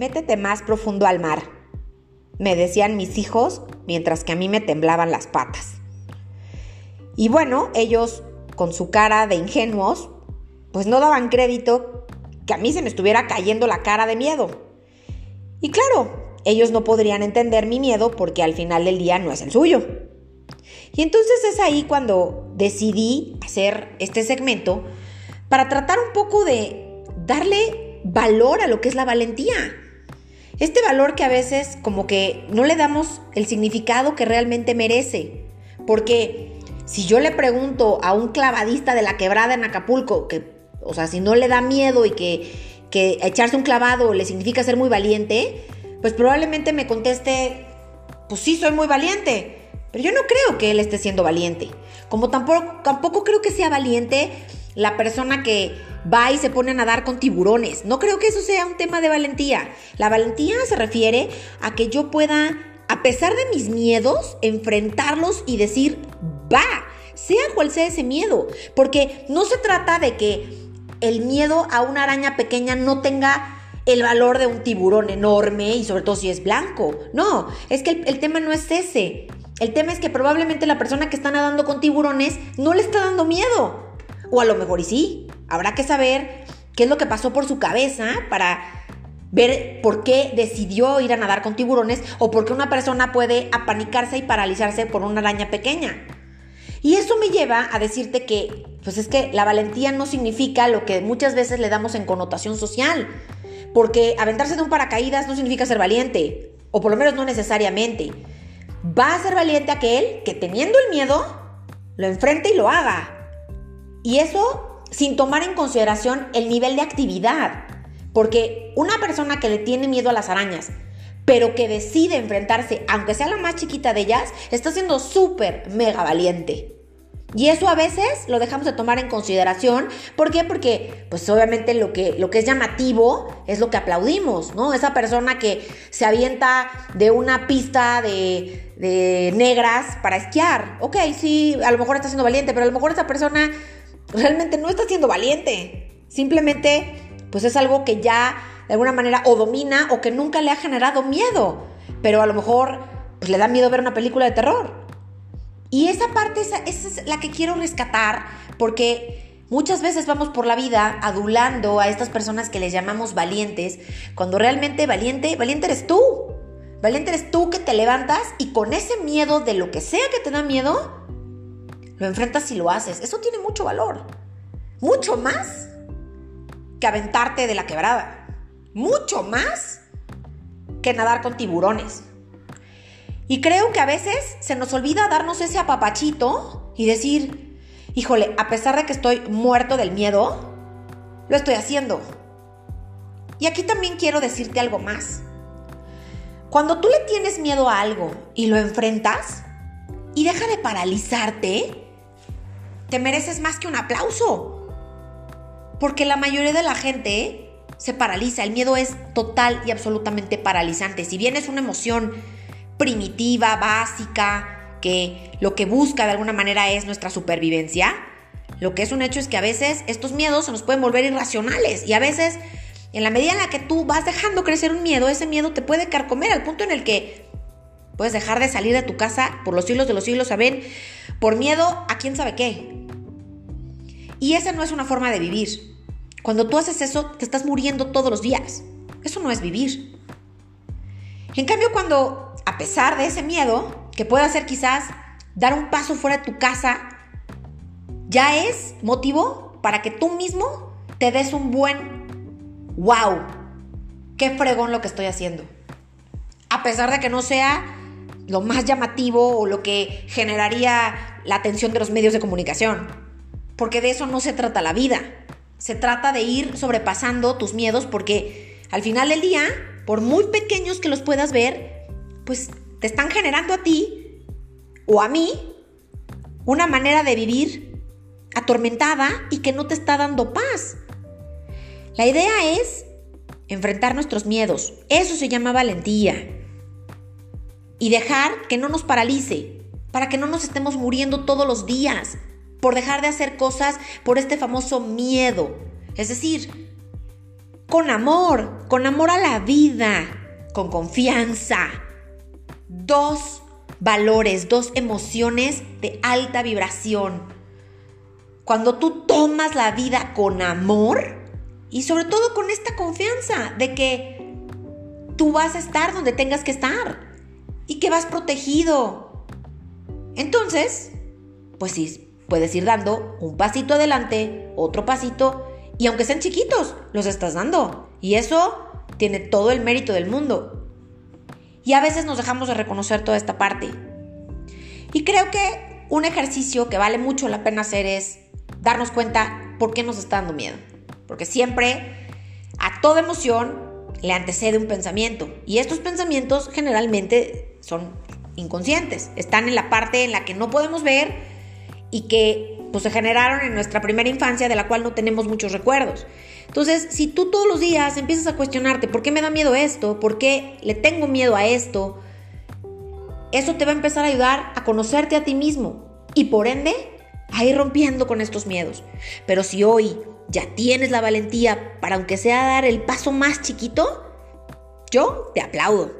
métete más profundo al mar, me decían mis hijos mientras que a mí me temblaban las patas. Y bueno, ellos con su cara de ingenuos, pues no daban crédito que a mí se me estuviera cayendo la cara de miedo. Y claro, ellos no podrían entender mi miedo porque al final del día no es el suyo. Y entonces es ahí cuando decidí hacer este segmento para tratar un poco de darle valor a lo que es la valentía. Este valor que a veces como que no le damos el significado que realmente merece. Porque si yo le pregunto a un clavadista de la quebrada en Acapulco, que, o sea, si no le da miedo y que, que echarse un clavado le significa ser muy valiente, pues probablemente me conteste, pues sí, soy muy valiente. Pero yo no creo que él esté siendo valiente. Como tampoco, tampoco creo que sea valiente la persona que va y se pone a nadar con tiburones. No creo que eso sea un tema de valentía. La valentía se refiere a que yo pueda, a pesar de mis miedos, enfrentarlos y decir, va, sea cual sea ese miedo. Porque no se trata de que el miedo a una araña pequeña no tenga el valor de un tiburón enorme y sobre todo si es blanco. No, es que el, tema no es ese. El tema es que probablemente la persona que está nadando con tiburones no le está dando miedo. O a lo mejor y sí. Habrá que saber qué es lo que pasó por su cabeza para ver por qué decidió ir a nadar con tiburones o por qué una persona puede apanicarse y paralizarse por una araña pequeña. Y eso me lleva a decirte que, pues es que la valentía no significa lo que muchas veces le damos en connotación social. Porque aventarse de un paracaídas no significa ser valiente, o por lo menos no necesariamente. Va a ser valiente aquel que teniendo el miedo, lo enfrente y lo haga. Y eso sin tomar en consideración el nivel de actividad. Porque una persona que le tiene miedo a las arañas, pero que decide enfrentarse, aunque sea la más chiquita de ellas, está siendo súper mega valiente. Y eso a veces lo dejamos de tomar en consideración. ¿Por qué? Porque, pues obviamente lo que, lo que es llamativo es lo que aplaudimos, ¿no? Esa persona que se avienta de una pista de, de negras para esquiar. Ok, sí, a lo mejor está siendo valiente, pero a lo mejor esa persona realmente no está siendo valiente. Simplemente, pues es algo que ya de alguna manera o domina o que nunca le ha generado miedo. Pero a lo mejor, pues le da miedo ver una película de terror. Y esa parte, esa, es la que quiero rescatar, porque muchas veces vamos por la vida adulando a estas personas que les llamamos valientes, cuando realmente valiente, valiente eres tú. Valiente eres tú que te levantas y con ese miedo de lo que sea que te da miedo, lo enfrentas y lo haces. Eso tiene mucho valor. Mucho más que aventarte de la quebrada. Mucho más que nadar con tiburones. Y creo que a veces se nos olvida darnos ese apapachito y decir, híjole, a pesar de que estoy muerto del miedo, lo estoy haciendo. Y aquí también quiero decirte algo más. Cuando tú le tienes miedo a algo y lo enfrentas y deja de paralizarte, te mereces más que un aplauso. Porque la mayoría de la gente se paraliza. El miedo es total y absolutamente paralizante. Si bien es una emoción primitiva, básica, que lo que busca de alguna manera es nuestra supervivencia, lo que es un hecho es que a veces estos miedos se nos pueden volver irracionales y a veces en la medida en la que tú vas dejando crecer un miedo, ese miedo te puede carcomer al punto en el que puedes dejar de salir de tu casa por los siglos de los siglos, ¿saben? Por miedo a quién sabe qué. Y esa no es una forma de vivir. Cuando tú haces eso, te estás muriendo todos los días. Eso no es vivir. En cambio, cuando a pesar de ese miedo, que puede hacer quizás dar un paso fuera de tu casa, ya es motivo para que tú mismo te des un buen wow, qué fregón lo que estoy haciendo. A pesar de que no sea lo más llamativo o lo que generaría la atención de los medios de comunicación. Porque de eso no se trata la vida. Se trata de ir sobrepasando tus miedos porque al final del día, por muy pequeños que los puedas ver, pues te están generando a ti o a mí una manera de vivir atormentada y que no te está dando paz. La idea es enfrentar nuestros miedos. Eso se llama valentía. Y dejar que no nos paralice, para que no nos estemos muriendo todos los días, por dejar de hacer cosas por este famoso miedo. Es decir, con amor, con amor a la vida, con confianza. Dos valores, dos emociones de alta vibración. Cuando tú tomas la vida con amor y sobre todo con esta confianza de que tú vas a estar donde tengas que estar y que vas protegido. Entonces, pues sí, puedes ir dando un pasito adelante, otro pasito y aunque sean chiquitos, los estás dando. Y eso tiene todo el mérito del mundo. Y a veces nos dejamos de reconocer toda esta parte. Y creo que un ejercicio que vale mucho la pena hacer es darnos cuenta por qué nos está dando miedo. Porque siempre a toda emoción le antecede un pensamiento. Y estos pensamientos generalmente son inconscientes. Están en la parte en la que no podemos ver y que pues se generaron en nuestra primera infancia de la cual no tenemos muchos recuerdos. Entonces, si tú todos los días empiezas a cuestionarte, ¿por qué me da miedo esto? ¿Por qué le tengo miedo a esto? Eso te va a empezar a ayudar a conocerte a ti mismo y por ende a ir rompiendo con estos miedos. Pero si hoy ya tienes la valentía para aunque sea dar el paso más chiquito, yo te aplaudo.